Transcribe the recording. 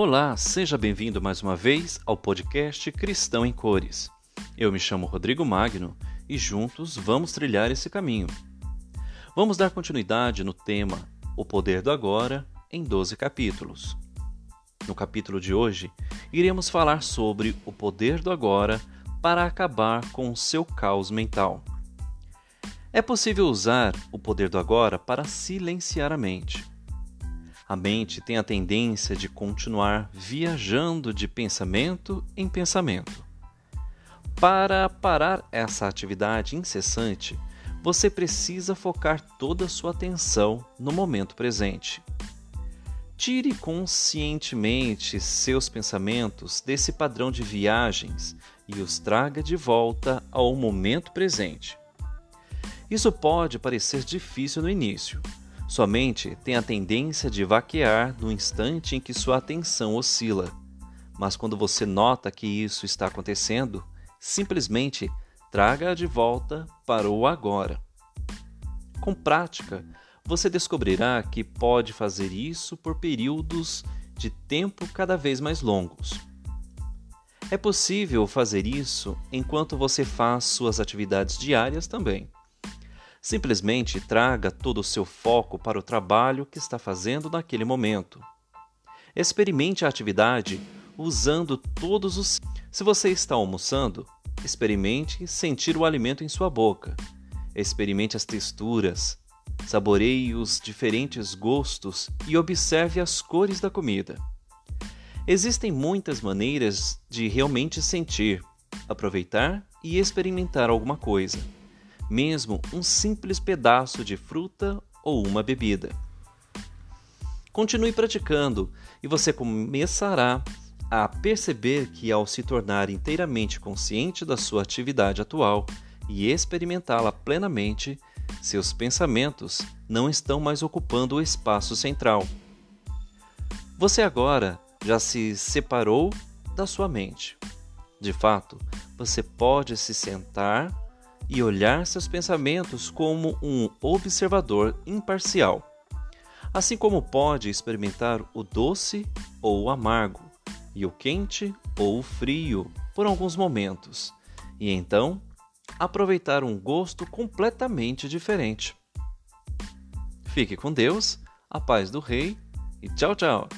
Olá, seja bem-vindo mais uma vez ao podcast Cristão em Cores. Eu me chamo Rodrigo Magno e juntos vamos trilhar esse caminho. Vamos dar continuidade no tema O Poder do Agora em 12 capítulos. No capítulo de hoje, iremos falar sobre o poder do agora para acabar com o seu caos mental. É possível usar o poder do agora para silenciar a mente a mente tem a tendência de continuar viajando de pensamento em pensamento. Para parar essa atividade incessante, você precisa focar toda a sua atenção no momento presente. Tire conscientemente seus pensamentos desse padrão de viagens e os traga de volta ao momento presente. Isso pode parecer difícil no início, sua mente tem a tendência de vaquear no instante em que sua atenção oscila. Mas quando você nota que isso está acontecendo, simplesmente traga-a de volta para o agora. Com prática, você descobrirá que pode fazer isso por períodos de tempo cada vez mais longos. É possível fazer isso enquanto você faz suas atividades diárias também. Simplesmente traga todo o seu foco para o trabalho que está fazendo naquele momento. Experimente a atividade usando todos os. Se você está almoçando, experimente sentir o alimento em sua boca. Experimente as texturas, saboreie os diferentes gostos e observe as cores da comida. Existem muitas maneiras de realmente sentir, aproveitar e experimentar alguma coisa mesmo um simples pedaço de fruta ou uma bebida. Continue praticando e você começará a perceber que, ao se tornar inteiramente consciente da sua atividade atual e experimentá-la plenamente, seus pensamentos não estão mais ocupando o espaço central. Você agora já se separou da sua mente. De fato, você pode se sentar e olhar seus pensamentos como um observador imparcial. Assim como pode experimentar o doce ou o amargo, e o quente ou o frio por alguns momentos, e então aproveitar um gosto completamente diferente. Fique com Deus, a paz do Rei e tchau, tchau!